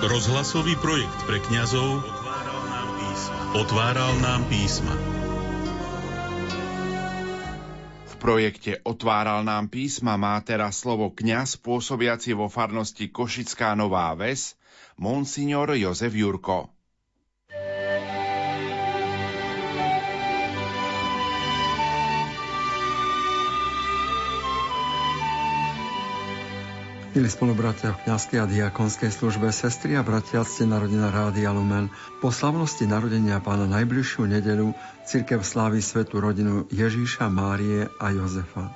Rozhlasový projekt pre kňazov otváral nám písma. V projekte Otváral nám písma má teraz slovo kňaz pôsobiaci vo farnosti Košická Nová Ves, monsignor Jozef Jurko. Milí spolubratia v kniazkej a diakonskej službe, sestry a bratia, ste narodina Rádia Lumen. Po slavnosti narodenia pána najbližšiu nedelu cirkev slávi svetú rodinu Ježíša, Márie a Jozefa.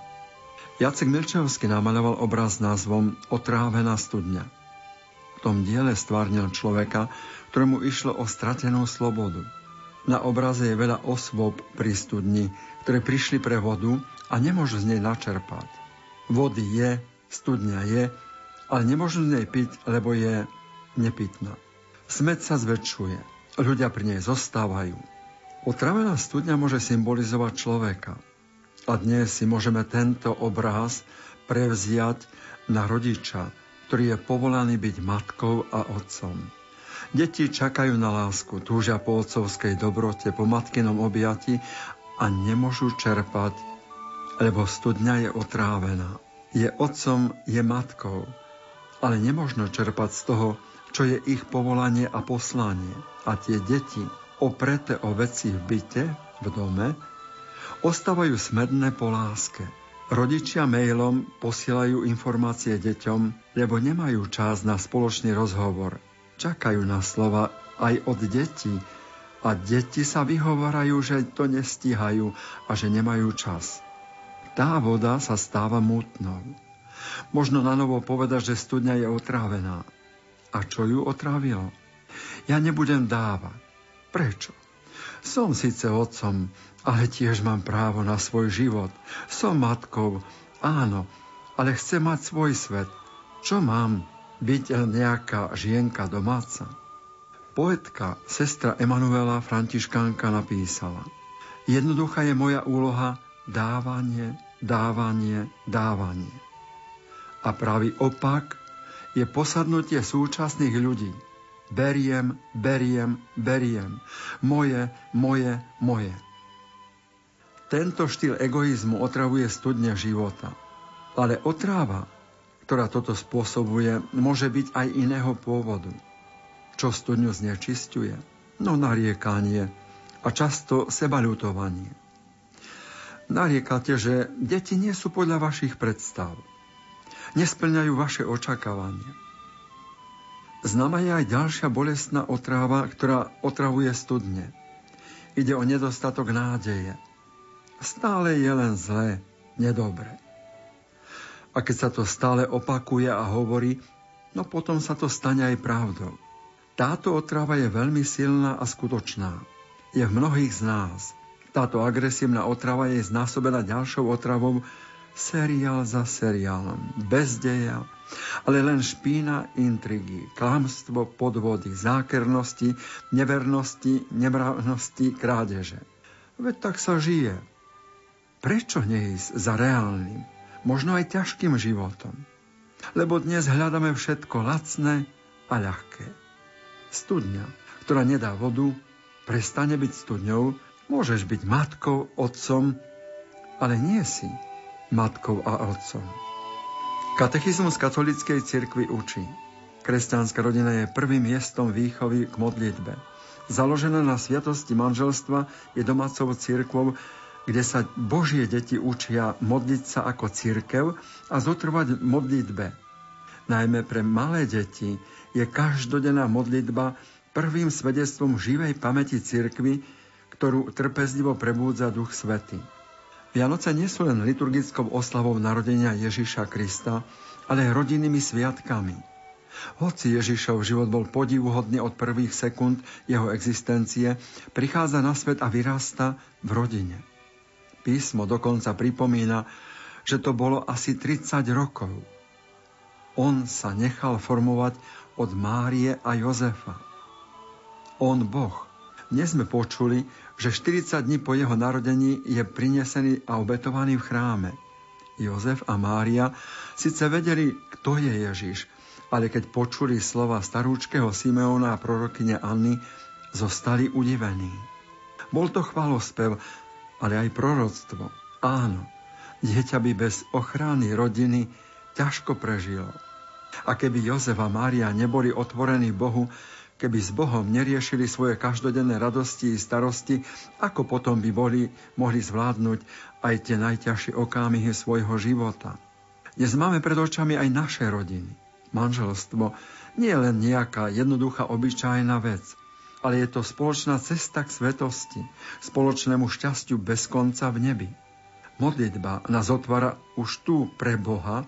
Jacek Milčevský namaloval obraz s názvom Otrávená studňa. V tom diele stvárnil človeka, ktorému išlo o stratenú slobodu. Na obraze je veľa osôb pri studni, ktoré prišli pre vodu a nemôžu z nej načerpať. Vody je, studňa je, ale nemôžu z nej piť, lebo je nepitná. Smet sa zväčšuje, ľudia pri nej zostávajú. Otravená studňa môže symbolizovať človeka. A dnes si môžeme tento obraz prevziať na rodiča, ktorý je povolaný byť matkou a otcom. Deti čakajú na lásku, túžia po otcovskej dobrote, po matkinom objati a nemôžu čerpať, lebo studňa je otrávená. Je otcom, je matkou, ale nemožno čerpať z toho, čo je ich povolanie a poslanie. A tie deti, oprete o veci v byte, v dome, ostávajú smedné po láske. Rodičia mailom posielajú informácie deťom, lebo nemajú čas na spoločný rozhovor. Čakajú na slova aj od detí a deti sa vyhovorajú, že to nestíhajú a že nemajú čas. Tá voda sa stáva mutnou. Možno na novo povedať, že studňa je otrávená. A čo ju otrávilo? Ja nebudem dávať. Prečo? Som síce otcom, ale tiež mám právo na svoj život. Som matkou, áno, ale chcem mať svoj svet. Čo mám? Byť nejaká žienka domáca? Poetka, sestra Emanuela Františkánka napísala Jednoduchá je moja úloha dávanie, dávanie, dávanie. A pravý opak je posadnutie súčasných ľudí. Beriem, beriem, beriem. Moje, moje, moje. Tento štýl egoizmu otravuje studne života. Ale otráva, ktorá toto spôsobuje, môže byť aj iného pôvodu. Čo studňu znečisťuje? No nariekanie a často sebaľutovanie. Nariekate, že deti nie sú podľa vašich predstav nesplňajú vaše očakávania. Známa je aj ďalšia bolestná otráva, ktorá otravuje studne. Ide o nedostatok nádeje. Stále je len zlé, nedobre. A keď sa to stále opakuje a hovorí, no potom sa to stane aj pravdou. Táto otrava je veľmi silná a skutočná. Je v mnohých z nás. Táto agresívna otrava je znásobená ďalšou otravou, seriál za seriálom, bez deja, ale len špína intrigy, klamstvo, podvody, zákernosti, nevernosti, nemravnosti, krádeže. Veď tak sa žije. Prečo neísť za reálnym, možno aj ťažkým životom? Lebo dnes hľadáme všetko lacné a ľahké. Studňa, ktorá nedá vodu, prestane byť studňou, môžeš byť matkou, otcom, ale nie si matkou a otcom. Katechizmus katolíckej cirkvi učí. Kresťanská rodina je prvým miestom výchovy k modlitbe. Založená na sviatosti manželstva je domácou cirkvou, kde sa Božie deti učia modliť sa ako cirkev a zotrvať modlitbe. Najmä pre malé deti je každodenná modlitba prvým svedectvom živej pamäti cirkvy, ktorú trpezlivo prebúdza Duch Svety. Vianoce nie sú len liturgickou oslavou narodenia Ježiša Krista, ale rodinnými sviatkami. Hoci Ježišov život bol podivuhodný od prvých sekúnd jeho existencie, prichádza na svet a vyrasta v rodine. Písmo dokonca pripomína, že to bolo asi 30 rokov. On sa nechal formovať od Márie a Jozefa. On Boh dnes sme počuli, že 40 dní po jeho narodení je prinesený a obetovaný v chráme. Jozef a Mária síce vedeli, kto je Ježiš, ale keď počuli slova starúčkeho Simeona a prorokyne Anny, zostali udivení. Bol to chvalospev, ale aj proroctvo. Áno, dieťa by bez ochrany rodiny ťažko prežilo. A keby Jozef a Mária neboli otvorení Bohu, keby s Bohom neriešili svoje každodenné radosti i starosti, ako potom by boli mohli zvládnuť aj tie najťažšie okámihy svojho života. Dnes máme pred očami aj naše rodiny. Manželstvo nie je len nejaká jednoduchá obyčajná vec, ale je to spoločná cesta k svetosti, spoločnému šťastiu bez konca v nebi. Modlitba nás otvára už tu pre Boha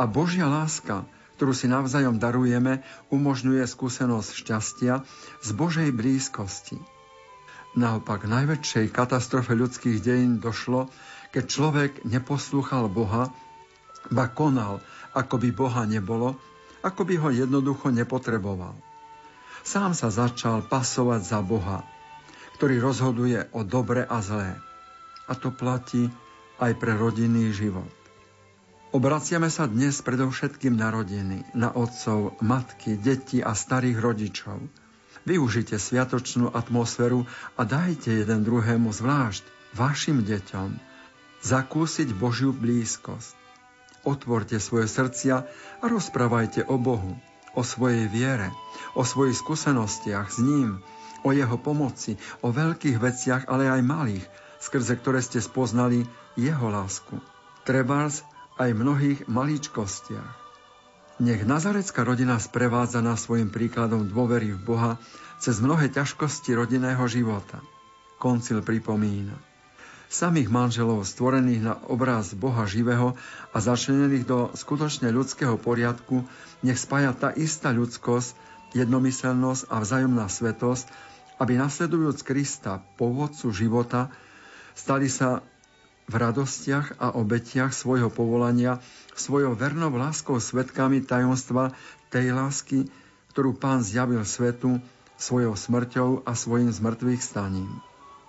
a Božia láska, ktorú si navzájom darujeme, umožňuje skúsenosť šťastia z Božej blízkosti. Naopak, najväčšej katastrofe ľudských dejín došlo, keď človek neposlúchal Boha, ba konal, ako by Boha nebolo ako by ho jednoducho nepotreboval. Sám sa začal pasovať za Boha, ktorý rozhoduje o dobre a zlé. A to platí aj pre rodinný život. Obraciame sa dnes predovšetkým na rodiny, na otcov, matky, deti a starých rodičov. Využite sviatočnú atmosféru a dajte jeden druhému zvlášť vašim deťom zakúsiť Božiu blízkosť. Otvorte svoje srdcia a rozprávajte o Bohu, o svojej viere, o svojich skúsenostiach s ním, o jeho pomoci, o veľkých veciach, ale aj malých, skrze ktoré ste spoznali jeho lásku. Trebárs aj v mnohých maličkostiach. Nech nazarecká rodina sprevádza na svojim príkladom dôvery v Boha cez mnohé ťažkosti rodinného života. Koncil pripomína samých manželov stvorených na obraz Boha živého a začlenených do skutočne ľudského poriadku, nech spája tá istá ľudskosť, jednomyselnosť a vzájomná svetosť, aby nasledujúc Krista, povodcu života, stali sa v radostiach a obetiach svojho povolania svojou vernou láskou svetkami tajomstva tej lásky, ktorú Pán zjavil svetu svojou smrťou a svojim zmrtvých staním.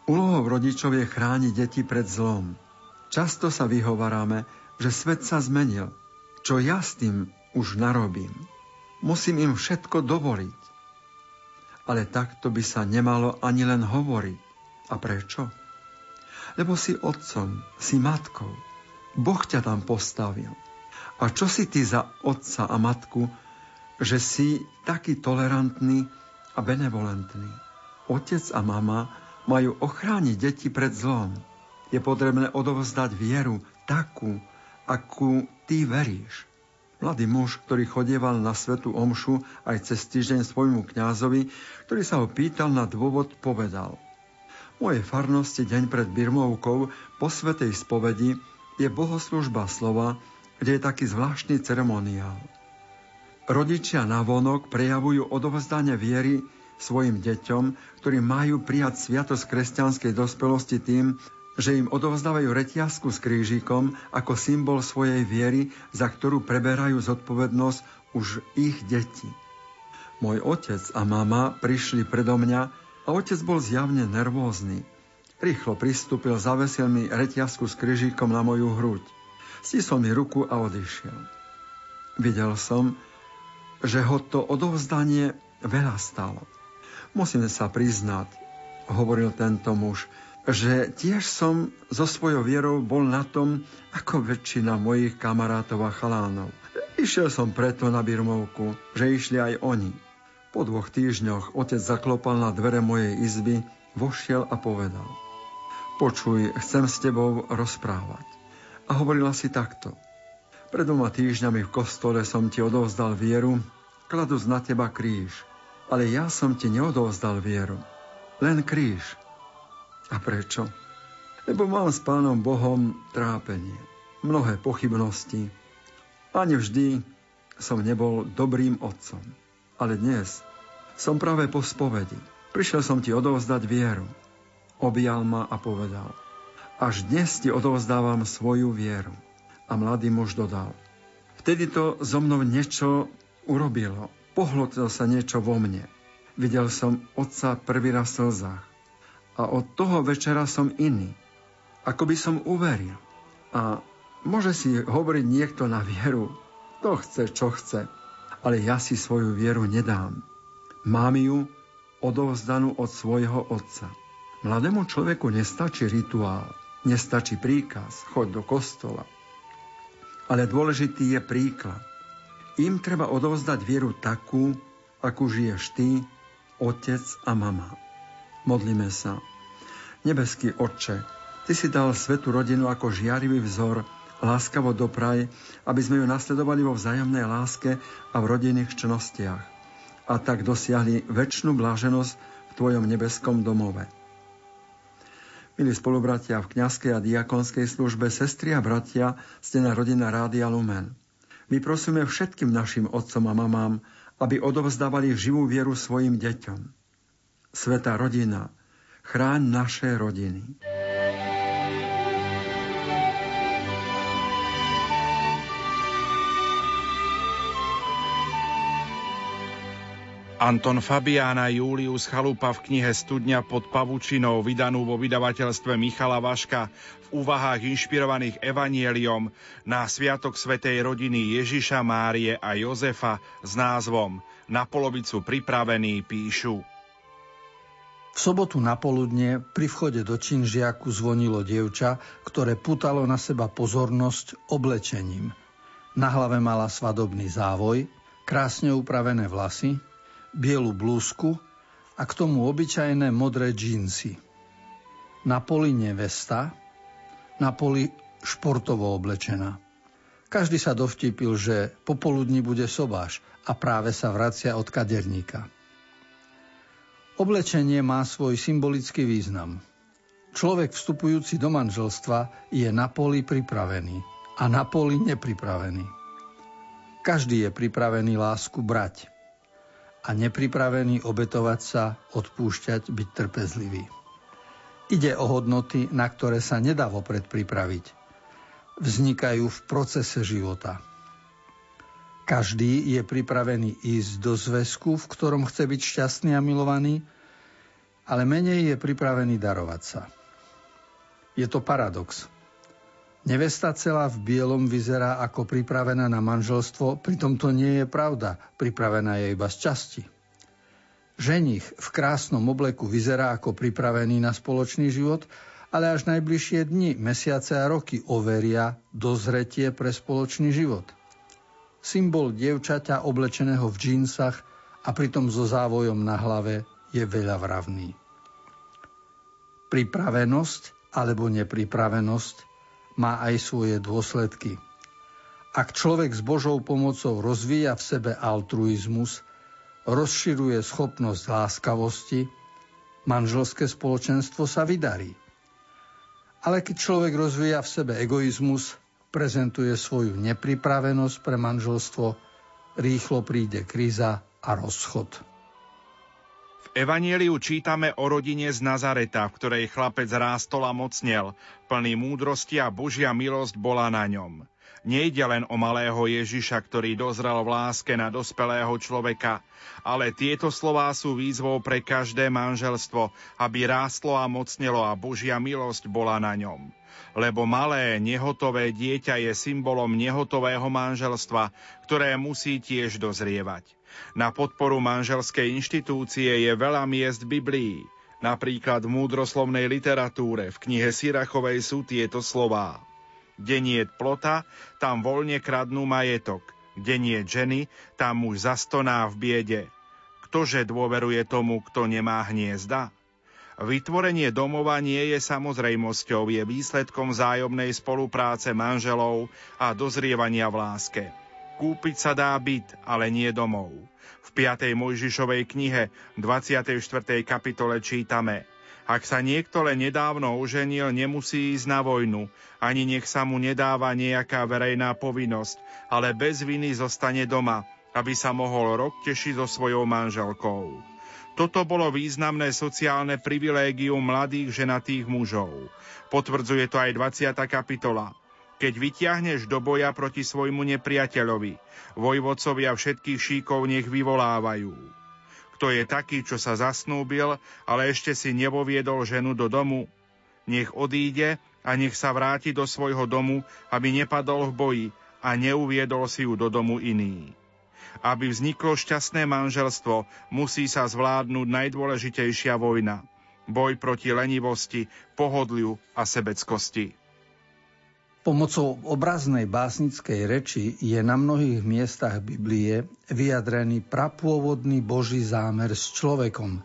Úlohou rodičov je chrániť deti pred zlom. Často sa vyhovaráme, že svet sa zmenil. Čo ja s tým už narobím? Musím im všetko dovoliť. Ale takto by sa nemalo ani len hovoriť. A prečo? Lebo si otcom, si matkou. Boh ťa tam postavil. A čo si ty za otca a matku, že si taký tolerantný a benevolentný? Otec a mama majú ochrániť deti pred zlom. Je potrebné odovzdať vieru takú, akú ty veríš. Mladý muž, ktorý chodieval na svetu omšu aj cez týždeň svojmu kňazovi, ktorý sa ho pýtal na dôvod, povedal Moje farnosti deň pred Birmovkou po svetej spovedi je bohoslužba slova, kde je taký zvláštny ceremoniál. Rodičia na vonok prejavujú odovzdanie viery svojim deťom, ktorí majú prijať sviatosť kresťanskej dospelosti tým, že im odovzdávajú reťazku s krížikom ako symbol svojej viery, za ktorú preberajú zodpovednosť už ich deti. Môj otec a mama prišli predo mňa a otec bol zjavne nervózny. Rýchlo pristúpil, zavesil mi reťazku s krížikom na moju hruď. Stisol mi ruku a odišiel. Videl som, že ho to odovzdanie veľa stalo. Musím sa priznať, hovoril tento muž, že tiež som so svojou vierou bol na tom ako väčšina mojich kamarátov a chalánov. Išiel som preto na Birmovku, že išli aj oni. Po dvoch týždňoch otec zaklopal na dvere mojej izby, vošiel a povedal Počuj, chcem s tebou rozprávať. A hovorila si takto. Pred dvoma týždňami v kostole som ti odovzdal vieru, kladúc na teba kríž – ale ja som ti neodovzdal vieru. Len kríž. A prečo? Lebo mám s Pánom Bohom trápenie, mnohé pochybnosti. Ani vždy som nebol dobrým otcom. Ale dnes som práve po spovedi. Prišiel som ti odovzdať vieru. Objal ma a povedal. Až dnes ti odovzdávam svoju vieru. A mladý muž dodal. Vtedy to so mnou niečo urobilo pohlotilo sa niečo vo mne. Videl som otca prvý raz v slzách. A od toho večera som iný. Ako by som uveril. A môže si hovoriť niekto na vieru, to chce, čo chce. Ale ja si svoju vieru nedám. Mám ju odovzdanú od svojho otca. Mladému človeku nestačí rituál, nestačí príkaz, choď do kostola. Ale dôležitý je príklad. Im treba odovzdať vieru takú, akú žiješ ty, otec a mama. Modlíme sa. Nebeský Otče, Ty si dal svetu rodinu ako žiarivý vzor, láskavo dopraj, aby sme ju nasledovali vo vzájomnej láske a v rodinných čnostiach. A tak dosiahli väčšinu bláženosť v Tvojom nebeskom domove. Milí spolubratia v kňazskej a diakonskej službe, sestri a bratia, ste na rodina Rádia Lumen. My prosíme všetkým našim otcom a mamám, aby odovzdávali živú vieru svojim deťom. Sveta rodina, chráň naše rodiny. Anton Fabián a Julius Chalupa v knihe Studňa pod pavučinou, vydanú vo vydavateľstve Michala Vaška, v úvahách inšpirovaných evanieliom na Sviatok Svetej rodiny Ježiša Márie a Jozefa s názvom Na polovicu pripravený píšu. V sobotu na poludne pri vchode do činžiaku zvonilo dievča, ktoré putalo na seba pozornosť oblečením. Na hlave mala svadobný závoj, krásne upravené vlasy, bielu blúzku a k tomu obyčajné modré džínsy. Na poli nevesta, na poli športovo oblečená. Každý sa dovtipil, že popoludní bude sobáš a práve sa vracia od kaderníka. Oblečenie má svoj symbolický význam. Človek vstupujúci do manželstva je na poli pripravený a na poli nepripravený. Každý je pripravený lásku brať a nepripravený obetovať sa, odpúšťať, byť trpezlivý. Ide o hodnoty, na ktoré sa nedá vopred pripraviť. Vznikajú v procese života. Každý je pripravený ísť do zväzku, v ktorom chce byť šťastný a milovaný, ale menej je pripravený darovať sa. Je to paradox. Nevesta celá v bielom vyzerá ako pripravená na manželstvo, pritom to nie je pravda, pripravená je iba z časti. Ženich v krásnom obleku vyzerá ako pripravený na spoločný život, ale až najbližšie dni, mesiace a roky overia dozretie pre spoločný život. Symbol dievčaťa oblečeného v džínsach a pritom so závojom na hlave je veľa vravný. Pripravenosť alebo nepripravenosť má aj svoje dôsledky. Ak človek s Božou pomocou rozvíja v sebe altruizmus, rozširuje schopnosť láskavosti, manželské spoločenstvo sa vydarí. Ale keď človek rozvíja v sebe egoizmus, prezentuje svoju nepripravenosť pre manželstvo, rýchlo príde kríza a rozchod. Evanieliu čítame o rodine z Nazareta, v ktorej chlapec rástol a mocnel, plný múdrosti a Božia milosť bola na ňom. Nejde len o malého Ježiša, ktorý dozrel v láske na dospelého človeka, ale tieto slová sú výzvou pre každé manželstvo, aby rástlo a mocnelo a Božia milosť bola na ňom. Lebo malé, nehotové dieťa je symbolom nehotového manželstva, ktoré musí tiež dozrievať. Na podporu manželskej inštitúcie je veľa miest Biblii. Napríklad v múdroslovnej literatúre v knihe Sirachovej sú tieto slová. Kde nie plota, tam voľne kradnú majetok. Kde nie ženy, tam muž zastoná v biede. Ktože dôveruje tomu, kto nemá hniezda? Vytvorenie domova nie je samozrejmosťou, je výsledkom vzájomnej spolupráce manželov a dozrievania v láske. Kúpiť sa dá byt, ale nie domov. V 5. Mojžišovej knihe 24. kapitole čítame Ak sa niekto len nedávno oženil, nemusí ísť na vojnu, ani nech sa mu nedáva nejaká verejná povinnosť, ale bez viny zostane doma, aby sa mohol rok tešiť so svojou manželkou. Toto bolo významné sociálne privilégium mladých ženatých mužov. Potvrdzuje to aj 20. kapitola keď vyťahneš do boja proti svojmu nepriateľovi. Vojvodcovia všetkých šíkov nech vyvolávajú. Kto je taký, čo sa zasnúbil, ale ešte si nevoviedol ženu do domu, nech odíde a nech sa vráti do svojho domu, aby nepadol v boji a neuviedol si ju do domu iný. Aby vzniklo šťastné manželstvo, musí sa zvládnuť najdôležitejšia vojna. Boj proti lenivosti, pohodliu a sebeckosti. Pomocou obraznej básnickej reči je na mnohých miestach Biblie vyjadrený prapôvodný Boží zámer s človekom,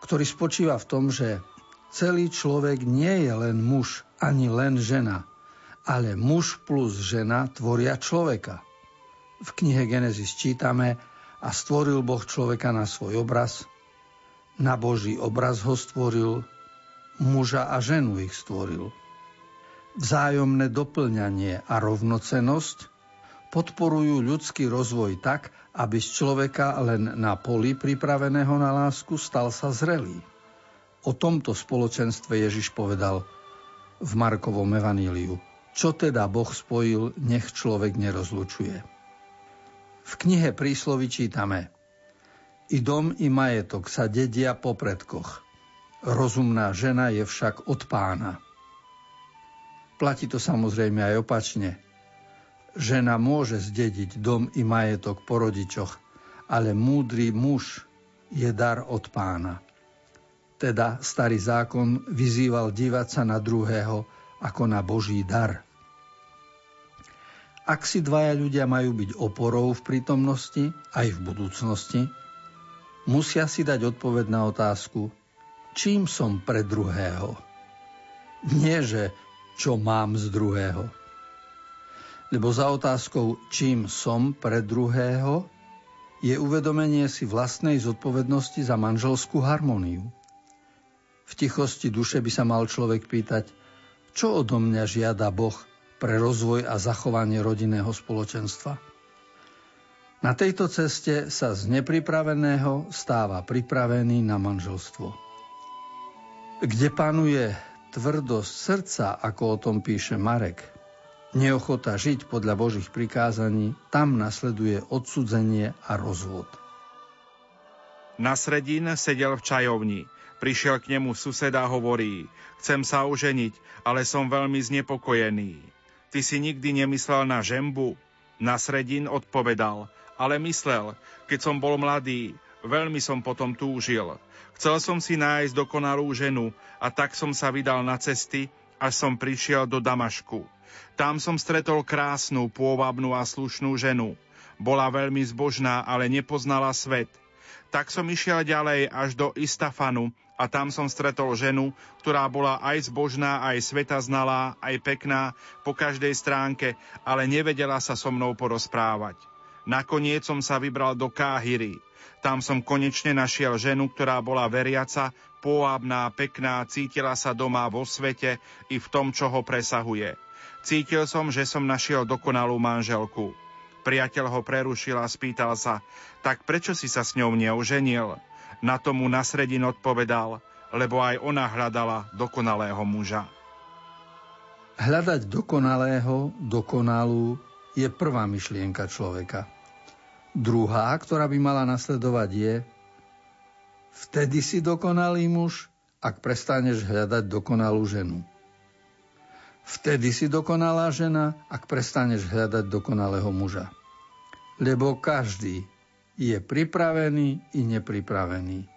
ktorý spočíva v tom, že celý človek nie je len muž ani len žena, ale muž plus žena tvoria človeka. V knihe Genesis čítame a stvoril Boh človeka na svoj obraz, na Boží obraz ho stvoril, muža a ženu ich stvoril vzájomné doplňanie a rovnocenosť podporujú ľudský rozvoj tak, aby z človeka len na poli pripraveného na lásku stal sa zrelý. O tomto spoločenstve Ježiš povedal v Markovom evaníliu. Čo teda Boh spojil, nech človek nerozlučuje. V knihe príslovi čítame I dom, i majetok sa dedia po predkoch. Rozumná žena je však od pána. Platí to samozrejme aj opačne. Žena môže zdediť dom i majetok po rodičoch, ale múdry muž je dar od pána. Teda starý zákon vyzýval dívať sa na druhého ako na Boží dar. Ak si dvaja ľudia majú byť oporou v prítomnosti aj v budúcnosti, musia si dať odpoveď na otázku, čím som pre druhého. Nie, že čo mám z druhého. Lebo za otázkou, čím som pre druhého, je uvedomenie si vlastnej zodpovednosti za manželskú harmóniu. V tichosti duše by sa mal človek pýtať, čo odo mňa žiada Boh pre rozvoj a zachovanie rodinného spoločenstva. Na tejto ceste sa z nepripraveného stáva pripravený na manželstvo. Kde panuje tvrdosť srdca, ako o tom píše Marek, neochota žiť podľa Božích prikázaní, tam nasleduje odsudzenie a rozvod. Na sredín sedel v čajovni. Prišiel k nemu suseda a hovorí, chcem sa oženiť, ale som veľmi znepokojený. Ty si nikdy nemyslel na žembu? Na sredín odpovedal, ale myslel, keď som bol mladý, veľmi som potom túžil. Chcel som si nájsť dokonalú ženu a tak som sa vydal na cesty, až som prišiel do Damašku. Tam som stretol krásnu, pôvabnú a slušnú ženu. Bola veľmi zbožná, ale nepoznala svet. Tak som išiel ďalej až do Istafanu a tam som stretol ženu, ktorá bola aj zbožná, aj sveta znalá, aj pekná po každej stránke, ale nevedela sa so mnou porozprávať. Nakoniec som sa vybral do Káhyry. Tam som konečne našiel ženu, ktorá bola veriaca, pôvabná, pekná, cítila sa doma vo svete i v tom, čo ho presahuje. Cítil som, že som našiel dokonalú manželku. Priateľ ho prerušil a spýtal sa, tak prečo si sa s ňou neoženil? Na tomu na sredin odpovedal, lebo aj ona hľadala dokonalého muža. Hľadať dokonalého, dokonalú je prvá myšlienka človeka. Druhá, ktorá by mala nasledovať je Vtedy si dokonalý muž, ak prestaneš hľadať dokonalú ženu. Vtedy si dokonalá žena, ak prestaneš hľadať dokonalého muža. Lebo každý je pripravený i nepripravený.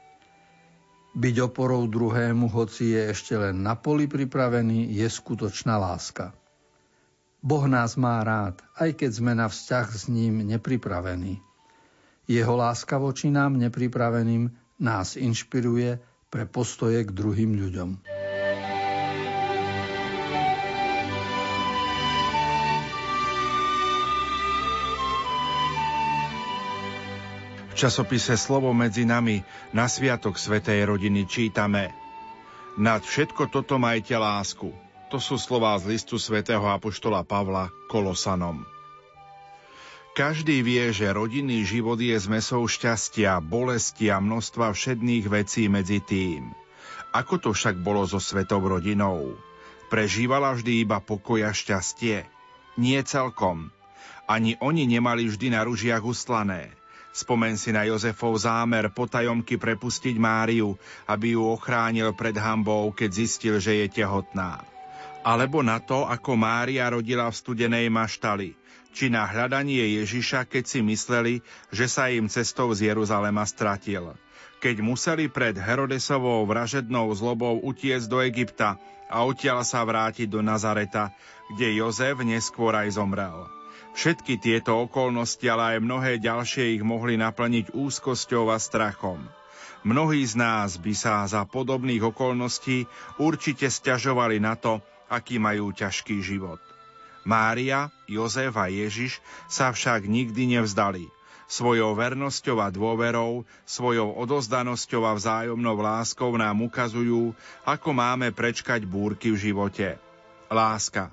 Byť oporou druhému, hoci je ešte len na poli pripravený, je skutočná láska. Boh nás má rád, aj keď sme na vzťah s ním nepripravení. Jeho láska voči nám nepripraveným nás inšpiruje pre postoje k druhým ľuďom. V časopise Slovo medzi nami na Sviatok Svetej rodiny čítame Nad všetko toto majte lásku. To sú slová z listu svätého Apoštola Pavla Kolosanom. Každý vie, že rodinný život je zmesou šťastia, bolesti a množstva všedných vecí medzi tým. Ako to však bolo so svetou rodinou? Prežívala vždy iba pokoj a šťastie? Nie celkom. Ani oni nemali vždy na ružiach ustlané. Spomen si na Jozefov zámer potajomky prepustiť Máriu, aby ju ochránil pred hambou, keď zistil, že je tehotná. Alebo na to, ako Mária rodila v studenej maštali – či na hľadanie Ježiša, keď si mysleli, že sa im cestou z Jeruzalema stratil. Keď museli pred Herodesovou vražednou zlobou utiecť do Egypta a odtiaľ sa vrátiť do Nazareta, kde Jozef neskôr aj zomrel. Všetky tieto okolnosti, ale aj mnohé ďalšie ich mohli naplniť úzkosťou a strachom. Mnohí z nás by sa za podobných okolností určite stiažovali na to, aký majú ťažký život. Mária, Jozef a Ježiš sa však nikdy nevzdali. Svojou vernosťou a dôverou, svojou odozdanosťou a vzájomnou láskou nám ukazujú, ako máme prečkať búrky v živote. Láska.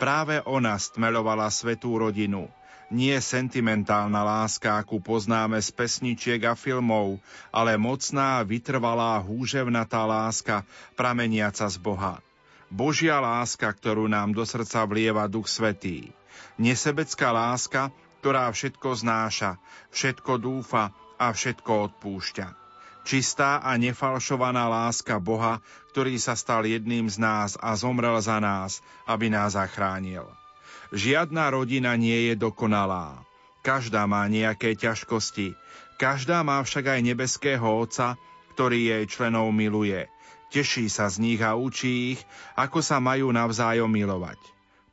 Práve ona stmelovala svetú rodinu. Nie sentimentálna láska, akú poznáme z pesničiek a filmov, ale mocná, vytrvalá, húževnatá láska, prameniaca z Boha. Božia láska, ktorú nám do srdca vlieva Duch Svetý. Nesebecká láska, ktorá všetko znáša, všetko dúfa a všetko odpúšťa. Čistá a nefalšovaná láska Boha, ktorý sa stal jedným z nás a zomrel za nás, aby nás zachránil. Žiadna rodina nie je dokonalá. Každá má nejaké ťažkosti. Každá má však aj nebeského Otca, ktorý jej členov miluje. Teší sa z nich a učí ich, ako sa majú navzájom milovať.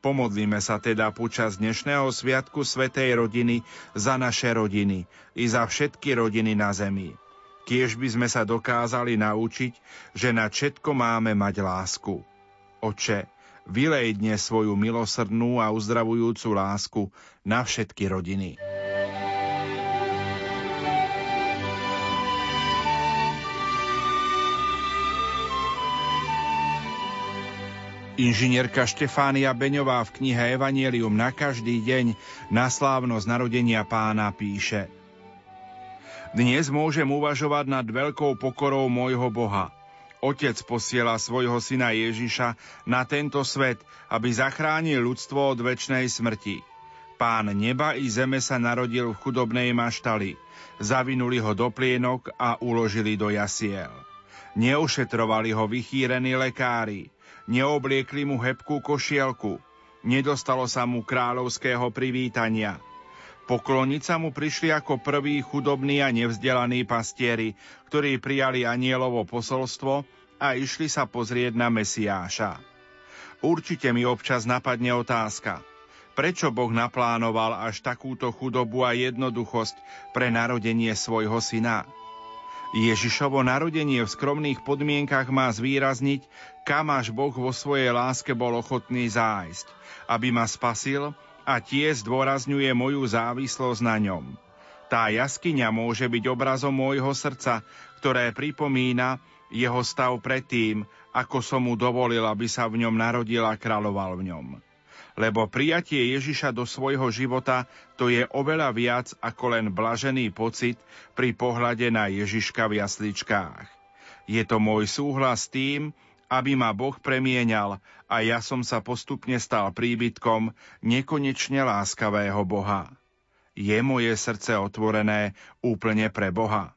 Pomodlíme sa teda počas dnešného sviatku Svetej rodiny za naše rodiny i za všetky rodiny na zemi. Kiež by sme sa dokázali naučiť, že na všetko máme mať lásku. Oče, vylej dnes svoju milosrdnú a uzdravujúcu lásku na všetky rodiny. Inžinierka Štefánia Beňová v knihe Evangelium na každý deň na slávnosť narodenia pána píše – dnes môžem uvažovať nad veľkou pokorou môjho Boha. Otec posiela svojho syna Ježiša na tento svet, aby zachránil ľudstvo od väčšnej smrti. Pán neba i zeme sa narodil v chudobnej maštali. Zavinuli ho do plienok a uložili do jasiel. Neušetrovali ho vychýrení lekári. Neobliekli mu hebkú košielku. Nedostalo sa mu kráľovského privítania – Pokloniť sa mu prišli ako prví chudobní a nevzdelaní pastieri, ktorí prijali anielovo posolstvo a išli sa pozrieť na Mesiáša. Určite mi občas napadne otázka, prečo Boh naplánoval až takúto chudobu a jednoduchosť pre narodenie svojho syna? Ježišovo narodenie v skromných podmienkach má zvýrazniť, kam až Boh vo svojej láske bol ochotný zájsť, aby ma spasil a tie zdôrazňuje moju závislosť na ňom. Tá jaskyňa môže byť obrazom môjho srdca, ktoré pripomína jeho stav predtým, ako som mu dovolil, aby sa v ňom narodil a kráľoval v ňom. Lebo prijatie Ježiša do svojho života to je oveľa viac ako len blažený pocit pri pohľade na Ježiška v jasličkách. Je to môj súhlas s tým, aby ma Boh premienal a ja som sa postupne stal príbytkom nekonečne láskavého Boha. Je moje srdce otvorené úplne pre Boha.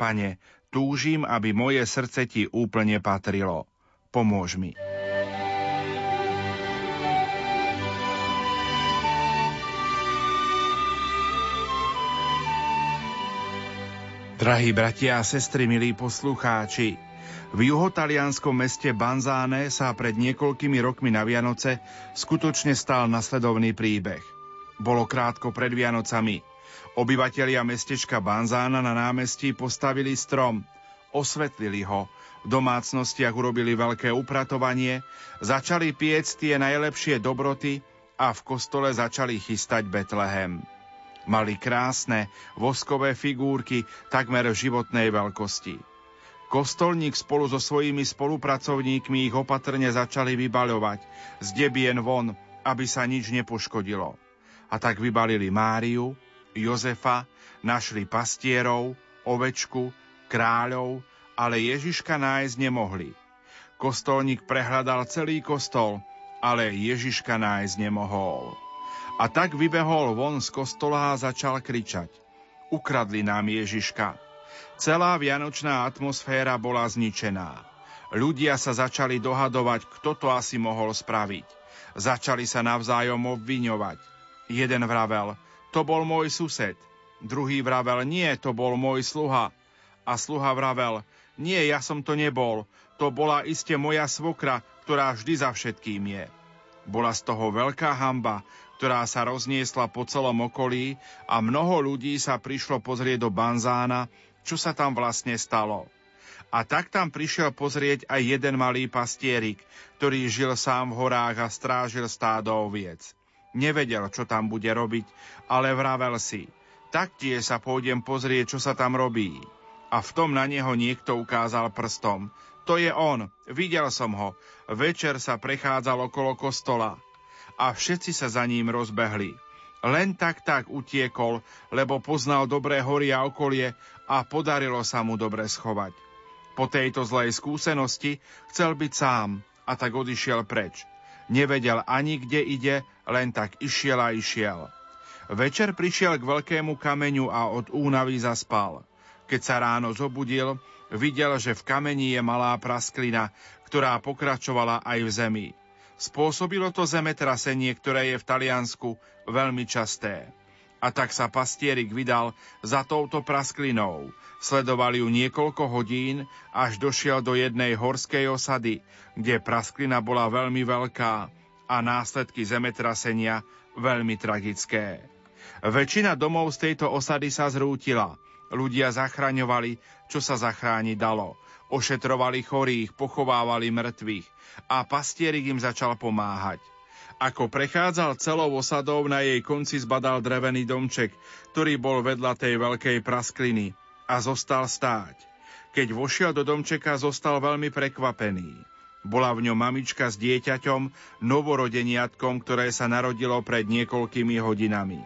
Pane, túžim, aby moje srdce ti úplne patrilo. Pomôž mi. Drahí bratia a sestry, milí poslucháči, v juhotalianskom meste Banzáne sa pred niekoľkými rokmi na Vianoce skutočne stal nasledovný príbeh. Bolo krátko pred Vianocami. Obyvatelia mestečka Banzána na námestí postavili strom, osvetlili ho, v domácnostiach urobili veľké upratovanie, začali piec tie najlepšie dobroty a v kostole začali chystať Betlehem. Mali krásne, voskové figúrky takmer životnej veľkosti. Kostolník spolu so svojimi spolupracovníkmi ich opatrne začali vybaľovať z debien von, aby sa nič nepoškodilo. A tak vybalili Máriu, Jozefa, našli pastierov, ovečku, kráľov, ale Ježiška nájsť nemohli. Kostolník prehľadal celý kostol, ale Ježiška nájsť nemohol. A tak vybehol von z kostola a začal kričať. Ukradli nám Ježiška. Celá vianočná atmosféra bola zničená. Ľudia sa začali dohadovať, kto to asi mohol spraviť. Začali sa navzájom obviňovať. Jeden vravel, to bol môj sused. Druhý vravel, nie, to bol môj sluha. A sluha vravel, nie, ja som to nebol, to bola iste moja svokra, ktorá vždy za všetkým je. Bola z toho veľká hamba, ktorá sa rozniesla po celom okolí a mnoho ľudí sa prišlo pozrieť do Banzána, čo sa tam vlastne stalo. A tak tam prišiel pozrieť aj jeden malý pastierik, ktorý žil sám v horách a strážil stádo oviec. Nevedel, čo tam bude robiť, ale vravel si, taktiež sa pôjdem pozrieť, čo sa tam robí. A v tom na neho niekto ukázal prstom. To je on, videl som ho. Večer sa prechádzal okolo kostola. A všetci sa za ním rozbehli. Len tak tak utiekol, lebo poznal dobré hory a okolie a podarilo sa mu dobre schovať. Po tejto zlej skúsenosti chcel byť sám a tak odišiel preč. Nevedel ani kde ide, len tak išiel a išiel. Večer prišiel k veľkému kameňu a od únavy zaspal. Keď sa ráno zobudil, videl, že v kameni je malá prasklina, ktorá pokračovala aj v zemi. Spôsobilo to zemetrasenie, ktoré je v Taliansku veľmi časté. A tak sa pastierik vydal za touto prasklinou. Sledoval ju niekoľko hodín, až došiel do jednej horskej osady, kde prasklina bola veľmi veľká a následky zemetrasenia veľmi tragické. Väčšina domov z tejto osady sa zrútila. Ľudia zachraňovali, čo sa zachrániť dalo. Ošetrovali chorých, pochovávali mŕtvych a pastierik im začal pomáhať. Ako prechádzal celou osadou, na jej konci zbadal drevený domček, ktorý bol vedľa tej veľkej praskliny a zostal stáť. Keď vošiel do domčeka, zostal veľmi prekvapený. Bola v ňom mamička s dieťaťom, novorodeniatkom, ktoré sa narodilo pred niekoľkými hodinami.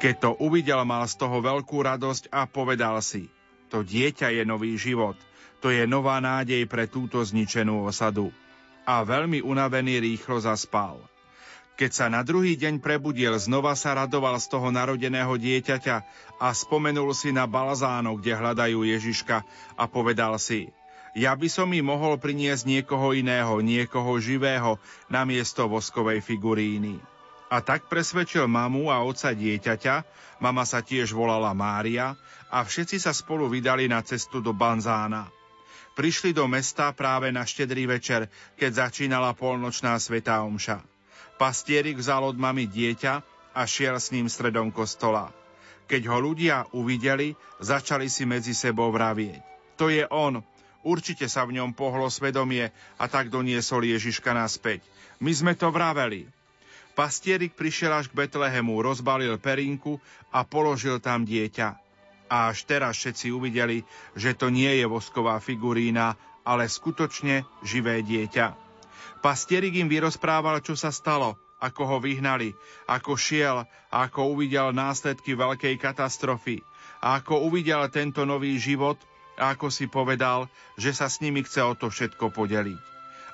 Keď to uvidel, mal z toho veľkú radosť a povedal si, to dieťa je nový život, to je nová nádej pre túto zničenú osadu. A veľmi unavený rýchlo zaspal. Keď sa na druhý deň prebudil, znova sa radoval z toho narodeného dieťaťa a spomenul si na balzáno, kde hľadajú Ježiška a povedal si, ja by som mi mohol priniesť niekoho iného, niekoho živého, na miesto voskovej figuríny. A tak presvedčil mamu a oca dieťaťa, mama sa tiež volala Mária a všetci sa spolu vydali na cestu do Banzána. Prišli do mesta práve na štedrý večer, keď začínala polnočná svetá omša. Pastierik vzal od mamy dieťa a šiel s ním stredom kostola. Keď ho ľudia uvideli, začali si medzi sebou vravieť. To je on, určite sa v ňom pohlo svedomie a tak doniesol Ježiška naspäť. My sme to vraveli. Pastierik prišiel až k Betlehemu, rozbalil perinku a položil tam dieťa. A až teraz všetci uvideli, že to nie je vosková figurína, ale skutočne živé dieťa. Pastierik im vyrozprával, čo sa stalo, ako ho vyhnali, ako šiel a ako uvidel následky veľkej katastrofy a ako uvidel tento nový život a ako si povedal, že sa s nimi chce o to všetko podeliť.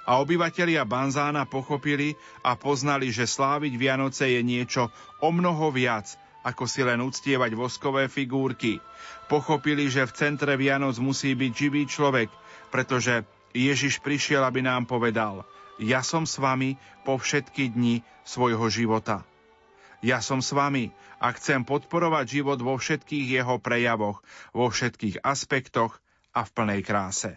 A obyvatelia Banzána pochopili a poznali, že sláviť Vianoce je niečo o mnoho viac, ako si len uctievať voskové figurky. Pochopili, že v centre Vianoc musí byť živý človek, pretože Ježiš prišiel, aby nám povedal – ja som s vami po všetky dni svojho života. Ja som s vami a chcem podporovať život vo všetkých jeho prejavoch, vo všetkých aspektoch a v plnej kráse.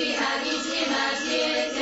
في حديث ما جئت